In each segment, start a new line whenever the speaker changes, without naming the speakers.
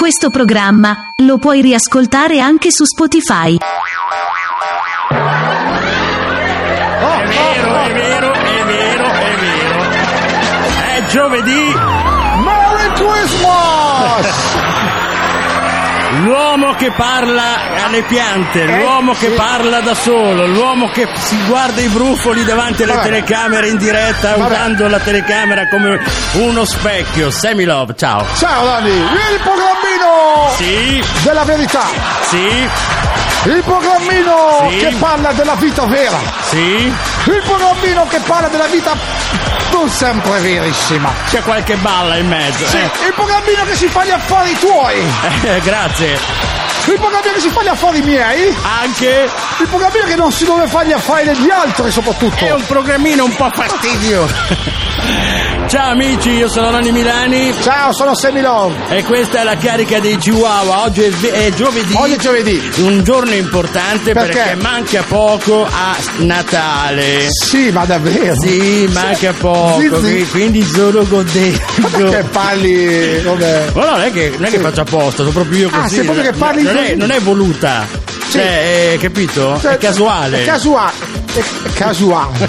Questo programma lo puoi riascoltare anche su Spotify.
È vero, è vero, è vero, è vero. È giovedì,
Merry Christmas!
l'uomo che parla alle piante, l'uomo che parla da solo, l'uomo che si guarda i brufoli davanti alle
Vabbè.
telecamere in diretta,
Vabbè.
usando la telecamera come uno specchio. Semi Love, ciao.
Ciao Dani, il programmino
Sì,
della verità,
sì,
il programmino
Sì.
che parla della vita vera,
sì.
il programmino che parla della vita non sempre verissima.
C'è qualche balla in mezzo.
Sì,
eh.
il programmino che si fa gli affari tuoi,
Eh, grazie.
il programmino che si fa gli affari miei,
Anche
il programmino che non si deve fare gli affari degli altri soprattutto.
è un programmino un po' fastidioso. Ciao amici, io sono Ronny Milani
Ciao, sono Semilov.
e questa è la carica dei Chihuahua. Oggi è, è giovedì.
Oggi è giovedì.
Un giorno importante
Perché?
perché, manca poco a Natale.
Sì, ma davvero?
Sì, manca poco,
Sì, sì.
qui- quindi solo godendo.
Che parli come...
Ma no, non è che, non è che faccio apposta, sono proprio io
Ah,
così.
sei proprio che parli
non, è, non è voluta. Cioè, è, capito?
Cioè,
è casuale.
È casuale. Casuale.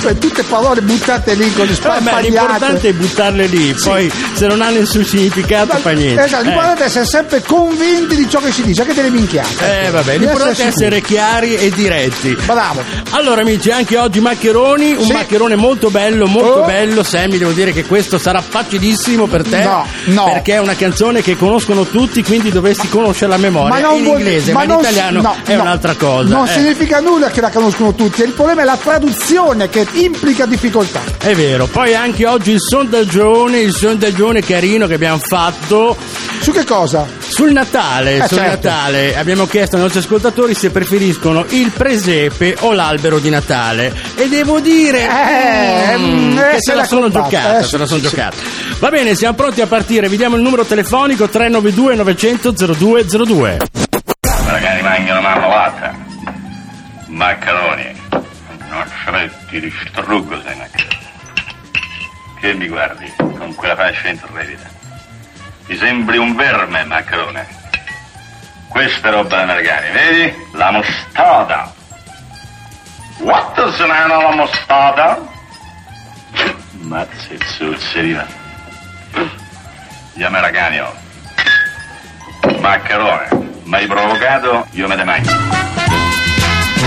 Cioè, tutte parole buttate lì con le
Vabbè,
spagliate.
l'importante è buttarle lì, poi se non ha nessun significato fa niente.
Esatto,
Eh.
l'importante è essere sempre convinti di ciò che si dice, anche delle minchiate.
Eh, vabbè, l'importante è
essere
chiari e diretti.
Bravo.
Allora amici, anche oggi maccheroni, un
Sì.
maccherone molto bello, molto
Oh.
bello. Sammy, devo dire che questo sarà facilissimo per te.
No, no.
Perché è una canzone che conoscono tutti, quindi dovresti conoscere la memoria. in
vuol-
inglese, ma, in
non-
italiano
no,
è
no.
un'altra cosa.
Non
eh.
significa nulla che la conoscono tutti, il problema è la traduzione che implica difficoltà.
È vero, poi anche oggi il sondaggione, il sondaggione carino che abbiamo fatto
Su che cosa?
sul Natale,
Eh,
sul
certo.
Natale abbiamo chiesto ai nostri ascoltatori se preferiscono il presepe o l'albero di Natale e devo dire
Eh,
mm,
mm,
che
eh,
se
se
la sono
comprata,
giocata,
eh,
se la sono
sì.
giocata. Va bene, siamo pronti a partire, vediamo il numero telefonico 392 900 0202.
Ragazzi mangiano marmolata, maccheroni, noccioletti di struggo sei maccheroni. Che mi guardi con quella faccia intrepida? Mi sembri un verme, maccherone. Questa è roba americana, vedi? La mostarda. What se ne la mostarda? Mazzi zuzzerina. Gli americani, oh. Maccherone, mi provocato, io me ne mangio.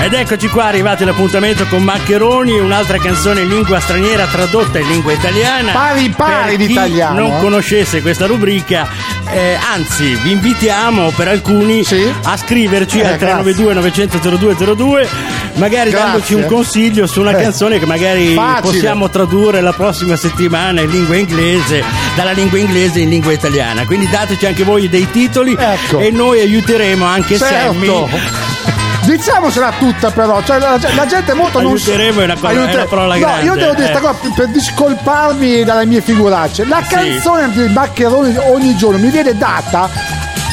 Ed eccoci qua, arrivati all'appuntamento con Maccheroni, un'altra canzone in lingua straniera tradotta in lingua italiana.
Pari pari di italiano,
non conoscesse questa rubrica, eh, anzi, vi invitiamo per alcuni
Sì.
a scriverci
Eh,
al 392 900 0202, magari
Grazie.
dandoci un consiglio su una
Eh.
canzone che magari
Facile.
possiamo tradurre la prossima settimana in lingua inglese, dalla lingua inglese in lingua italiana. Quindi dateci anche voi dei titoli
Ecco.
e noi aiuteremo anche
Certo.
Sammy.
Diciamocela tutta però, cioè la, la gente molto non
Aiuteremo è una cosa- è una parola
no,
grande,
io devo dire
eh.
sta cosa per- discolparmi dalle mie figuracce. La
Sì.
canzone di Maccheroni ogni giorno mi viene data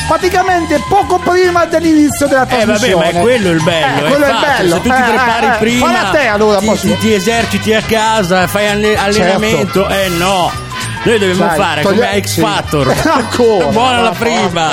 praticamente poco prima dell'inizio della
Eh vabbè,
trasmissione.
ma è quello il bello.
Eh, quello è,
facile.
bello.
Se tu ti
Eh,
prepari
eh, eh.
prima,
Falla a te allora,
ti, ti- ti eserciti a casa, fai alle- allenamento. Eh no. Noi dobbiamo
Dai,
fare
togli-
come X
sì.
Factor.
Ancora?
Buona la
Ma
prima.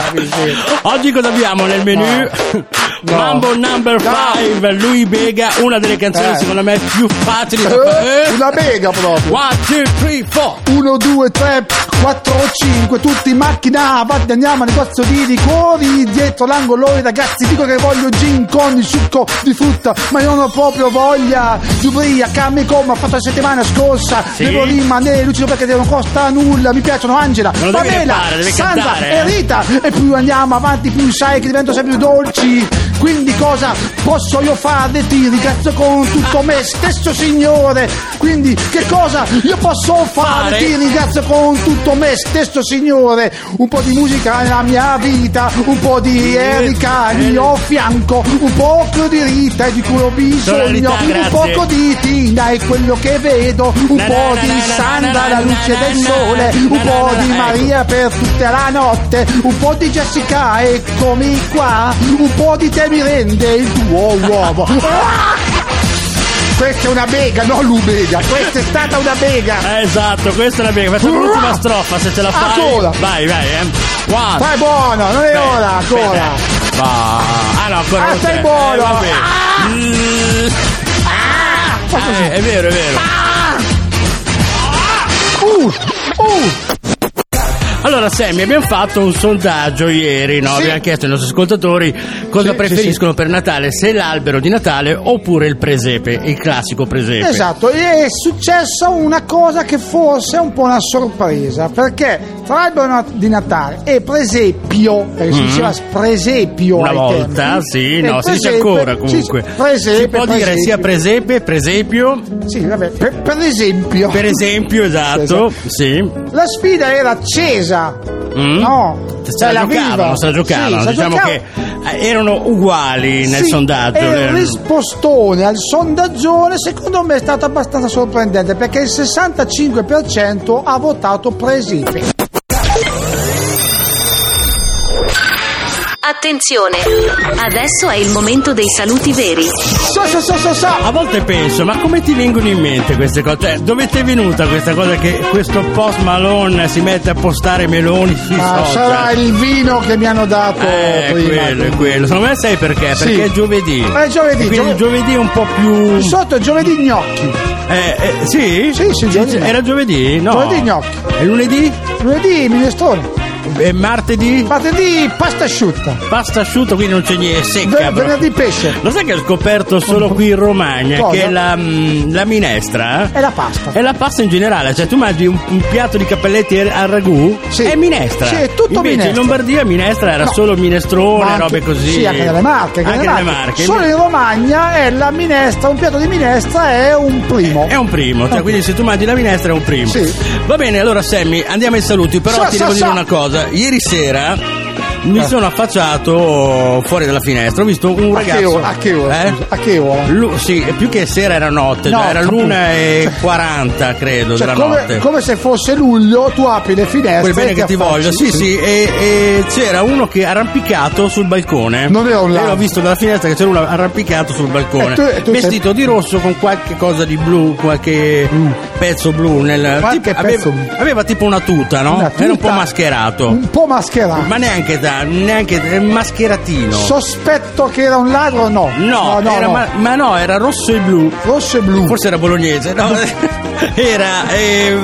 Oggi cosa abbiamo nel menu?
No.
Mambo number
No.
5, lui Bega, una delle canzoni
Eh.
secondo me più facili da
Eh,
fare.
una mega proprio.
1, 2, 3, 4.
1, 2, 3, 4, 5, tutti in macchina, avanti andiamo al negozio di liquori, dietro l'angolo i ragazzi dico che voglio gin con il succo di frutta, ma io non ho proprio voglia di ubriacarmi come ho fatto la settimana scorsa,
Sì.
devo rimanere lucido perché non costa nulla, mi piacciono Angela, Pamela, Sandra
cantare,
e
eh.
Rita, e più andiamo avanti più sai che divento sempre più dolci, quindi cosa posso io fare? Ti ringrazio con tutto me stesso signore, quindi che cosa io posso fare?
Fare?
Ti ringrazio con tutto me stesso signore un po' di musica nella mia vita un po' di Erika al mio fianco un po' di Rita e di cui ho bisogno un poco di Tina è quello che vedo un po' di Sandra
na,
la
na,
luce del sole un po' di
ecco.
Maria per tutta la notte un po' di Jessica eccomi qua un po' di te mi rende il tuo uomo questa è una bega, non l'ubega. Questa è stata una bega.
Eh, esatto, questa è la mia. Facciamo l'ultima strofa se ce la fai.
Ancora.
Vai, vai, eh. One.
Stai buono, non è ora ancora.
aspetta. Va. Ah no, ancora
Ah, stai buono.
Eh, vabbè.
Ah.
Ah, eh, è vero, è vero.
Uh, uh.
Allora, Sammy, abbiamo fatto un sondaggio ieri, no?
Sì.
Abbiamo chiesto ai nostri ascoltatori cosa
Sì,
preferiscono per Natale, se l'albero di Natale oppure il presepe, il classico presepe.
Esatto, e è successa una cosa che forse è un po' una sorpresa, perché tra l'albero di Natale e presepio, perché si diceva presepio.
Una volta,
tempi,
sì, no, si dice
presepe-
ancora comunque.
presepe,
si può dire
presepio.
sia presepe, presepio,
Sì, vabbè, per, per esempio,
per esempio, esatto, sì.
la sfida era accesa.
Mm.
No,
Se
cioè,
la giocavano, la giocavano.
Sì,
diciamo
giocavano.
che eh, erano uguali nel
Sì,
sondaggio.
Il rispostone al sondaggione secondo me è stato abbastanza sorprendente perché il 65% ha votato presepe.
Attenzione! Adesso è il momento dei saluti veri.
So, so, so, so, so.
A volte penso, ma come ti vengono in mente queste cose? Cioè, dove ti è venuta questa cosa che questo post Malone si mette a postare meloni sui
Ma
social?
sarà il vino che mi hanno dato
Eh,
prima.
quello, è quello. Secondo me sai perché?
Sì.
Perché è giovedì.
È giovedì,
Quindi
giove-
il giovedì è un po' più.
Di solito è giovedì gnocchi.
Eh, eh, sì?
Sì, sì, giovedì.
Era giovedì? No.
Giovedì gnocchi.
E lunedì?
Lunedì minestrone.
E martedì?
Martedì pasta asciutta.
Pasta asciutta, quindi non c'è niente, è secca.
Venerdì pesce.
Lo sai che ho scoperto solo qui in Romagna
Cosa?
che la, mm, la minestra eh,
E la pasta.
è la pasta in generale, cioè tu mangi un, un piatto di cappelletti al ragù
Sì.
è minestra.
Sì, è tutto
Invece
minestra.
in Lombardia minestra era
No.
solo minestrone,
anche-
robe così.
Sì, anche nelle Marche. Anche,
Anche
nelle Marche.
Marche.
Solo in Romagna è la minestra, un piatto di minestra è un primo.
È un primo, cioè quindi se tu mangi la minestra è un primo.
Sì.
Va bene, allora Sammy, andiamo ai saluti, però
Sa,
ti
sa,
devo dire
sa.
una cosa. Ieri sera mi sono affacciato fuori dalla finestra, ho visto un
a che
ragazzo.
ora? A che ora?
Eh?
A che ora?
Lu- sì, più che sera era notte,
No,
era l'una e 40 credo
Cioè,
della
come,
notte.
come se fosse luglio, tu apri le finestre.
Quel bene
e
che ti
affacci.
voglio, sì, sì, e, e c'era uno che arrampicato sul balcone.
Non era un
Io
ladro.
l'ho visto dalla finestra che c'era uno arrampicato sul balcone,
E tu- e tu
vestito di rosso con qualche cosa di blu, qualche pezzo blu. Nel,
Qualche
tipo-
pezzo
aveva,
blu.
aveva tipo una tuta, no?
Una
Era un po'
tuta-
mascherato.
Un po' mascherato.
Ma neanche neanche eh, mascheratino.
Sospetto che era un ladro o no?
no,
no,
era,
no.
Ma, ma no, era rosso e blu.
Rosso e blu.
Forse era bolognese, no? era eh,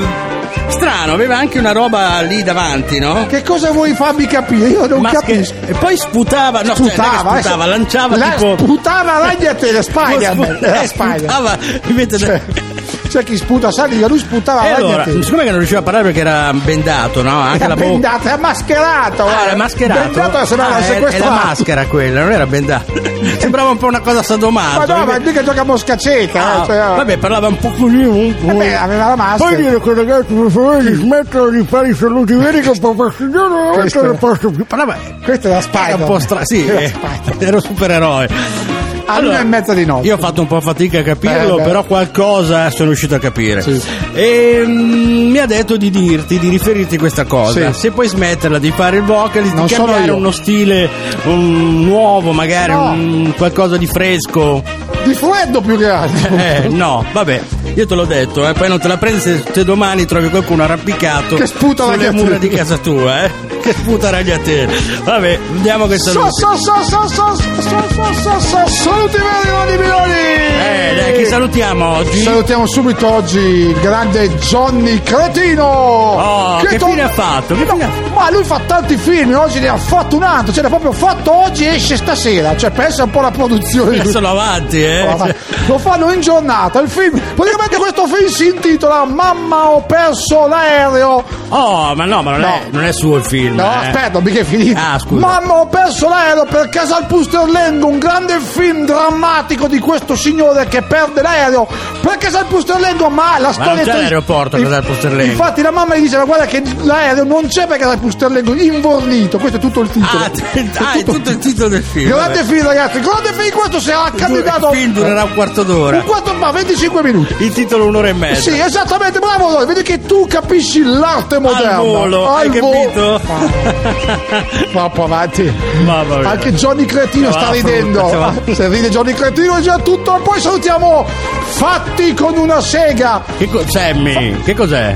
strano, aveva anche una roba lì davanti, no?
Che cosa vuoi farmi capire? Io non
Masche-
capisco.
E poi sputava, no,
Sputava,
cioè, non è che sputava,
eh,
lanciava
la,
tipo.
Sputava ragnatele, Spider-Man.
Eh,
Era Spider.
sputava invece
Cioè, c'è chi sputa saliva, lui sputava
E allora, siccome che non riusciva a parlare perché era bendato, no? Anche
Era
la bocca.
bendato, era mascherato.
Ah, era mascherato.
Bendato sembrava
Ah, è, è la maschera quella, non era bendato. Sembrava un po' una cosa sadomaso.
Ma no, ma
invece-
mica gioca a moscaceta.
Ah,
eh, cioè,
vabbè, parlava un po' così. un po'.
vabbè, aveva la maschera.
Poi dire che ragazzi per favore smettono di fare i saluti veri che un po' non
Questo-
mettere posto più.
Parlava,
Questo era
era
Spider.
un po' strano. Sì,
Era
eh, era un supereroe
all'una e mezza di notte.
Io ho fatto un po' fatica a capirlo,
beh, beh.
però qualcosa sono riuscito a capire.
Sì.
E mm, mi ha detto di dirti, di riferirti questa cosa.
Sì.
Se puoi smetterla di fare il vocalist,
non
di cambiare uno stile um, nuovo, magari
no.
um, qualcosa di fresco.
Di freddo più che altro.
Eh, no, vabbè. Io te l'ho detto, eh, poi non te la prendi se, se domani trovi qualcuno arrampicato
che sputa
sulle mura di casa tua, eh? Che sputa ragliatele. Vabbè, vediamo che saluti.
So, so, so, so, so saluti veri, Milioni!
Eh, dai, chi salutiamo oggi?
Salutiamo subito oggi il grande Johnny Cretino!
Oh, che
to-
fine ha fatto? Che
No,
fine ha-
ma lui fa tanti film, oggi ne ha fatto un altro, cioè l'ha proprio fatto oggi e esce stasera, cioè pensa un po' alla produzione
Sono avanti, eh?
Lo fanno in giornata, il film, praticamente questo film si intitola Mamma ho perso l'aereo.
Oh, ma no, ma non,
No.
È, non è suo il film.
No,
eh.
aspetta, mica è finito.
Ah, scusa.
Mamma ho perso l'aereo per Casal Pusterlengo, un grande film drammatico di questo signore che perde l'aereo per Casal Pusterlengo, ma la
Ma
storia
non c'è
è
l'aeroporto a
Inf-
Casal Pusterlengo.
Infatti la mamma gli dice, ma guarda che l'aereo non c'è per Casal Pusterlengo, invornito, questo è tutto il titolo.
Ah, t- ah, è tutto il titolo del film.
Grande
vabbè.
film ragazzi, grande film, questo sarà candidato
Il film durerà un quarto d'ora.
un quarto, ma 25 minuti.
il titolo un'ora e mezza.
Sì, esattamente, bravo noi, vedi che tu capisci l'arte moderna.
Al volo, hai
Al volo.
capito?
Troppo avanti.
Mamma mia.
Anche Johnny Cretino sta
la
ridendo. Se ride Johnny Cretino è già tutto. E poi salutiamo Fatti con una sega.
Che co- Sammy, che cos'è?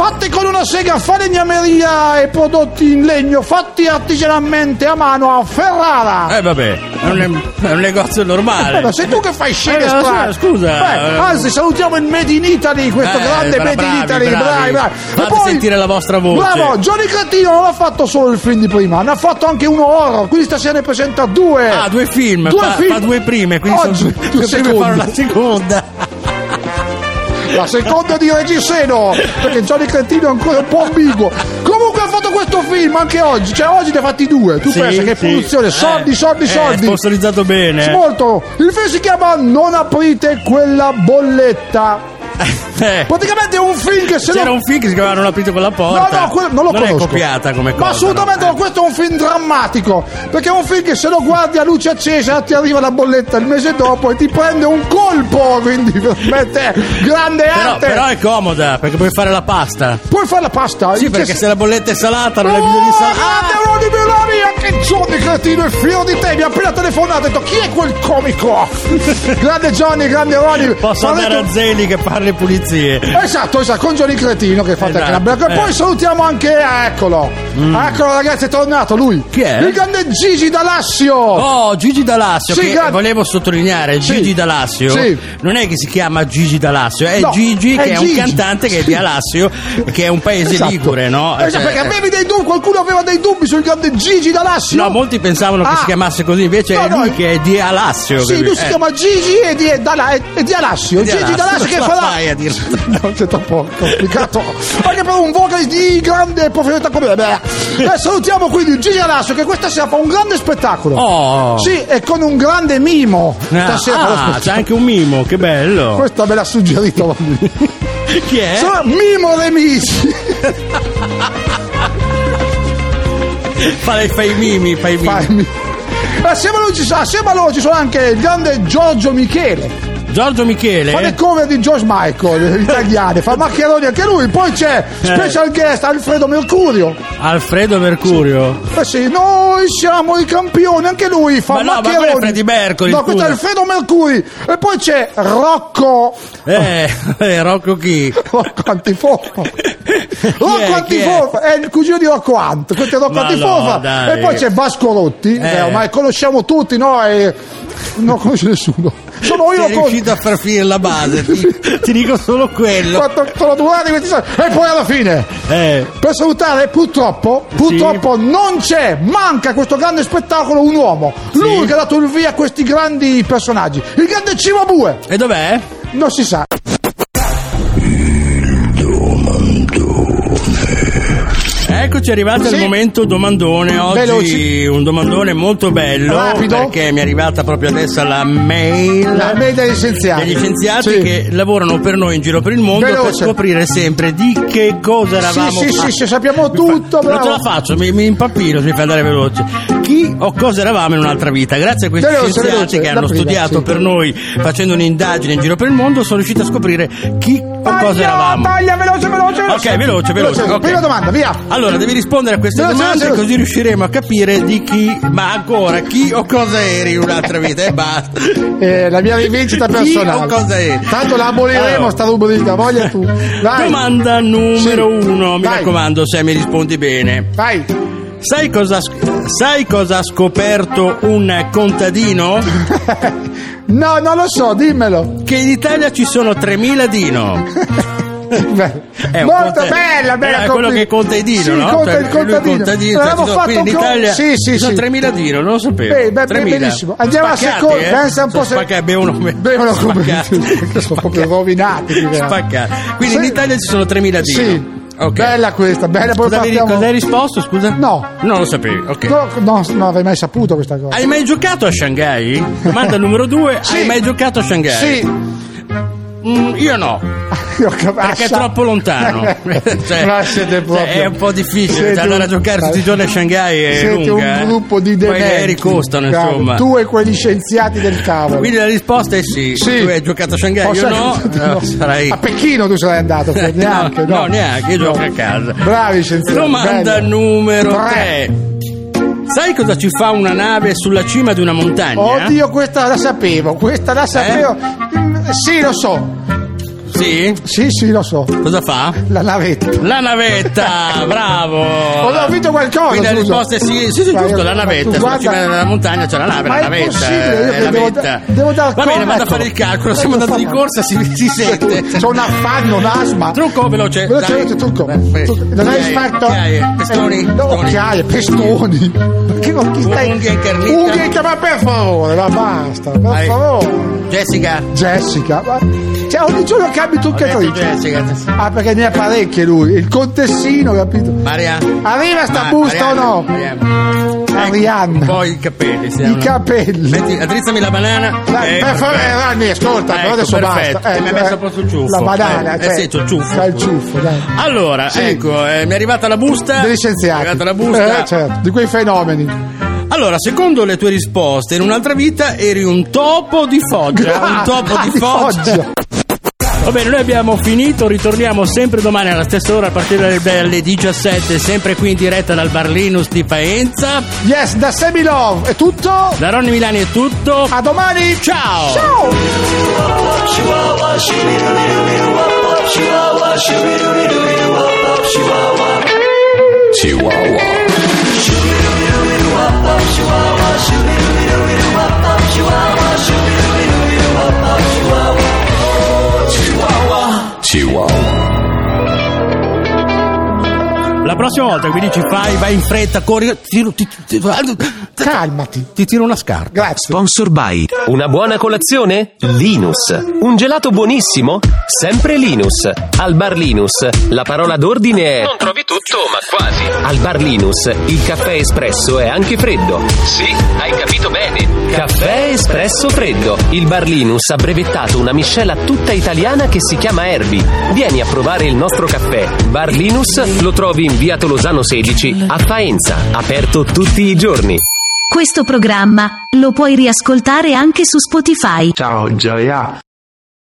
Fatti con una sega, falegnameria e prodotti in legno fatti artigianalmente a mano a Ferrara.
Eh vabbè, è un, è un negozio normale.
Eh, ma sei tu che fai scene
Eh,
strane.
scusa.
Beh, anzi, salutiamo il Made in Italy, questo
Eh,
grande
bra-
Made in Italy.
bravi.
Bravi, bravi.
Fate sentire la vostra voce.
Bravo, Johnny Cretino non ha fatto solo il film di prima, ne ha fatto anche uno horror, quindi stasera ne presenta due.
Ah, due film,
Due
fa,
film.
fa due prime, quindi
Oggi,
sono,
due secondi.
fare la seconda.
La seconda di Regiseno, perché Johnny Cretino è ancora un po' ambiguo. Comunque ha fatto questo film anche oggi, cioè oggi ne ha fatti due. Tu
Sì,
pensa che
sì.
produzione, soldi,
Eh,
soldi,
eh,
soldi.
sponsorizzato bene.
Molto. Il film si chiama Non aprite quella bolletta.
Eh,
Praticamente è un film che se
C'era
lo
un film che si chiamava Non aprito con la
No,
porta.
no, quello non lo
non
conosco.
è copiata come cosa.
Ma assolutamente
no?
no, questo è un film drammatico. Perché è un film che se lo guardi a luce accesa ti arriva la bolletta il mese dopo e ti prende un colpo. Quindi veramente grande
Però,
arte.
però è comoda perché puoi fare la pasta.
Puoi fare la pasta?
Sì, perché
se-
se la bolletta è salata non
Oh,
bisogno di
grande
salare.
Ronny Meloni, che Johnny Cretino è figlio di te, mi ha appena telefonato e ha detto chi è quel comico? grande Johnny, grande Ronny.
Posso
Ha
andare a Zeli che parla le pulizie.
Esatto, esatto, con Johnny Cretino che fa
Esatto,
bella E
eh.
poi salutiamo anche, eccolo. Eccolo ragazzi, è tornato lui.
Chi è?
Il grande Gigi D'Alassio.
Oh, Gigi D'Alassio,
Sì,
che
gra-
volevo sottolineare,
Sì.
Gigi D'Alassio
Sì.
non è che si chiama Gigi D'Alassio, è
No,
Gigi
è
che è
Gigi.
un cantante che è di Alassio, che è un paese
Esatto.
ligure, no?
Esatto, perché avevi dei dubbi, qualcuno aveva dei dubbi sul grande Gigi D'Alassio.
No, molti pensavano che
Ah.
si chiamasse così, invece
No,
è
no,
lui
è-
che è di Alassio.
Sì, lui si
Eh,
chiama Gigi e di, Dalla- e- di Alassio. Gigi
Alassio,
D'Alassio che farà.
fai a dirlo?
No, c'è troppo complicato. Anche per un vocalist di grande professionalità come me. Eh, salutiamo quindi Gigi D'Alassio che questa sera fa un grande spettacolo.
Oh.
Sì, e con un grande mimo.
Ah, ah, c'è anche un mimo, che bello.
Questa me l'ha suggerito.
Chi è?
Sono Mimo Remisi.
Fai, fai i mimi, fai i mimi.
Fammi. Assieme a, lui assieme a loro ci sono anche il grande Giorgio Michele.
Giorgio Michele.
Fa le cover di George Michael, italiane, fa maccheroni anche lui. Poi c'è special guest Alfredo Mercurio.
Alfredo Mercurio.
Eh sì, noi siamo i campioni, anche lui fa
Ma no, ma
maccheroni.
quello è Freddie Mercury,
No, questo è. Alfredo Mercuri. E poi c'è Rocco.
Eh, eh, Rocco chi?
Rocco Antifofa.
Chi
Rocco?
Chi è?
Antifofa è? il cugino di Rocco Ant, questo è Rocco
Ma no,
Antifofa.
dai.
e poi c'è Vasco Rotti,
Eh.
eh, ormai conosciamo tutti, no? E non conosce nessuno. Sono io con
riuscito a far finire la base, ti, ti dico solo quello.
quattro sono due anni, 26. e poi alla fine.
Eh,
per salutare purtroppo purtroppo non c'è manca questo grande spettacolo un uomo. Lui che ha dato il via a questi grandi personaggi. Il grande Cimabue.
E dov'è?
non si sa
Eccoci arrivati
Sì.
al momento domandone. Oggi
Veloci.
un domandone molto bello.
Rapido.
Perché mi è arrivata proprio adesso la mail.
la media degli scienziati
degli scienziati
Sì.
che lavorano per noi in giro per il mondo per
Veloce.
scoprire sempre di che cosa eravamo
sì sì
fatti.
sì sappiamo tutto
Non
bravo.
ce la faccio, mi, mi impappino mi fa andare veloce. Chi o cosa eravamo in un'altra vita? Grazie a questi
Veloce,
scienziati
veloce,
che hanno
prima,
studiato
sì.
per noi facendo un'indagine in giro per il mondo, sono riusciti a scoprire chi o cosa eravamo.
taglia veloce veloce veloce
Ok, veloce, veloce. ok.
prima domanda via
Allora, devi rispondere a queste
Veloce,
domande
veloce,
così riusciremo a capire di chi, ma ancora, chi o cosa eri in un'altra vita e basta.
eh, la mia rivincita
Chi
personale
o cosa eri?
tanto la aboliremo
Allora.
sta rubrica voglia tu vai
Domanda numero
Sì.
uno, mi
Vai.
raccomando se mi rispondi bene.
vai
Sai cosa, sai cosa ha scoperto un contadino?
no non lo so dimmelo
Che in Italia ci sono 3.000 dino. È
molto bella, bella
Eh, quello che conta i dino,
sì,
no?
conta
Cioè,
il
è
contadino.
contadino, cioè,
Avevamo
ci sono-
fatto
in Italia
sì, sì,
sono
sì.
3.000 dino, non lo sapevo.
Beh, beh,
3.000.
benissimo. Andiamo
Spaccati,
seconda.
eh?
Pensa un po' se-
spaccati, bevono
Bevono come- sono proprio rovinati.
Spaccati. Quindi in. Italia ci sono 3.000 dino.
Sì.
Ok.
Bella questa, bella. Poi partiamo-
cosa hai risposto, scusa?
No.
Non lo sapevi, ok.
No, no, non avrei mai saputo questa cosa.
Hai mai giocato a Shanghai? Domanda numero due,
Sì.
hai mai giocato a Shanghai?
Sì.
Mm, io no, perché è troppo lontano. Cioè,
siete proprio-
cioè, è un po' difficile.
siete
cioè, andare a giocare tutti i giorni a Shanghai è
Siete
lunga.
un
eh.
gruppo di
Poi
dementi.
aerei costano,
Bravo,
insomma.
Tu e quegli scienziati del cavolo.
Quindi la risposta è sì.
Sì.
Tu hai giocato a Shanghai,
Ho
io no.
sempre-
no, sarai...
A Pechino tu sarai andato,
No,
neanche, no.
no, neanche, io gioco a casa.
Bravi scienziati.
Domanda
bello.
numero
Tre.
3. Sai cosa ci fa una nave sulla cima di una montagna?
Oddio, questa la sapevo, questa la sapevo. Mm, Sì, lo so.
Sì?
Sì, sì, lo so.
Cosa fa?
La navetta.
La navetta, bravo!
Ho vinto qualcosa.
Quindi la risposta è sì, sì, sì, giusto, la navetta, sulla cima della montagna c'è la nave, la navetta. la navetta.
devo dar
Va bene, vado a fare il calcolo, stiamo andando di corsa, si, si sente.
C'ho un affanno, un asma.
Trucco veloce.
Veloce, veloce, trucco. Non hai fatto?
Pestoni,
Eh,
pestoni.
occhiaie, pestoni. Perché con chi stai?
Unghie incarnite.
Unghie ma per favore, ma basta, per favore.
Jessica.
Jessica. Cioè, ogni giorno cambi
detto
truccatrice.
Jessica.
Ah, perché ne ha parecchie lui. Il contessino, capito?
Maria.
Arriva sta
Ma-
busta o no?
Marianna.
Arianna.
Poi i capelli.
I capelli.
Metti, addrizzami la banana.
Dai,
Eh,
per favore,
perfetto.
Rani, ascolta, però
Ecco,
adesso
perfetto.
basta.
E mi hai messo un po' sul ciuffo.
La banana,
Eh,
cioè,
eh sì, c'ho il ciuffo.
C'ha il ciuffo, dai.
Allora,
Sì.
ecco, eh, mi è arrivata la busta.
Degli scienziati.
Mi è arrivata la busta.
Eh, certo, di quei fenomeni.
Allora, secondo le tue risposte, in un'altra vita eri un topo di Foggia. un topo di Foggia. Va bene, noi abbiamo finito, ritorniamo sempre domani alla stessa ora a partire dalle 17, sempre qui in diretta dal Bar Linus di Faenza.
Yes, da Semilov è tutto.
Da Ronny Milani è tutto.
A domani.
Ciao!
Ciao. what you.
La prossima volta che mi dici fai, vai in fretta, corri, tiro, ti, ti, ti-
Calmati.
ti tiro una scarpa.
Grazie.
Sponsor by Una buona colazione? Linus. Un gelato buonissimo? Sempre Linus. Al bar Linus la parola d'ordine è Non trovi tutto, ma quasi. Al bar Linus il caffè espresso è anche freddo. Sì, hai capito bene. Caffè espresso freddo. Il bar Linus ha brevettato una miscela tutta italiana che si chiama Erbi. Vieni a provare il nostro caffè. Bar Linus lo trovi in via Tolosano 16 a Faenza, aperto tutti i giorni.
Questo programma lo puoi riascoltare anche su Spotify.
Ciao Gioia.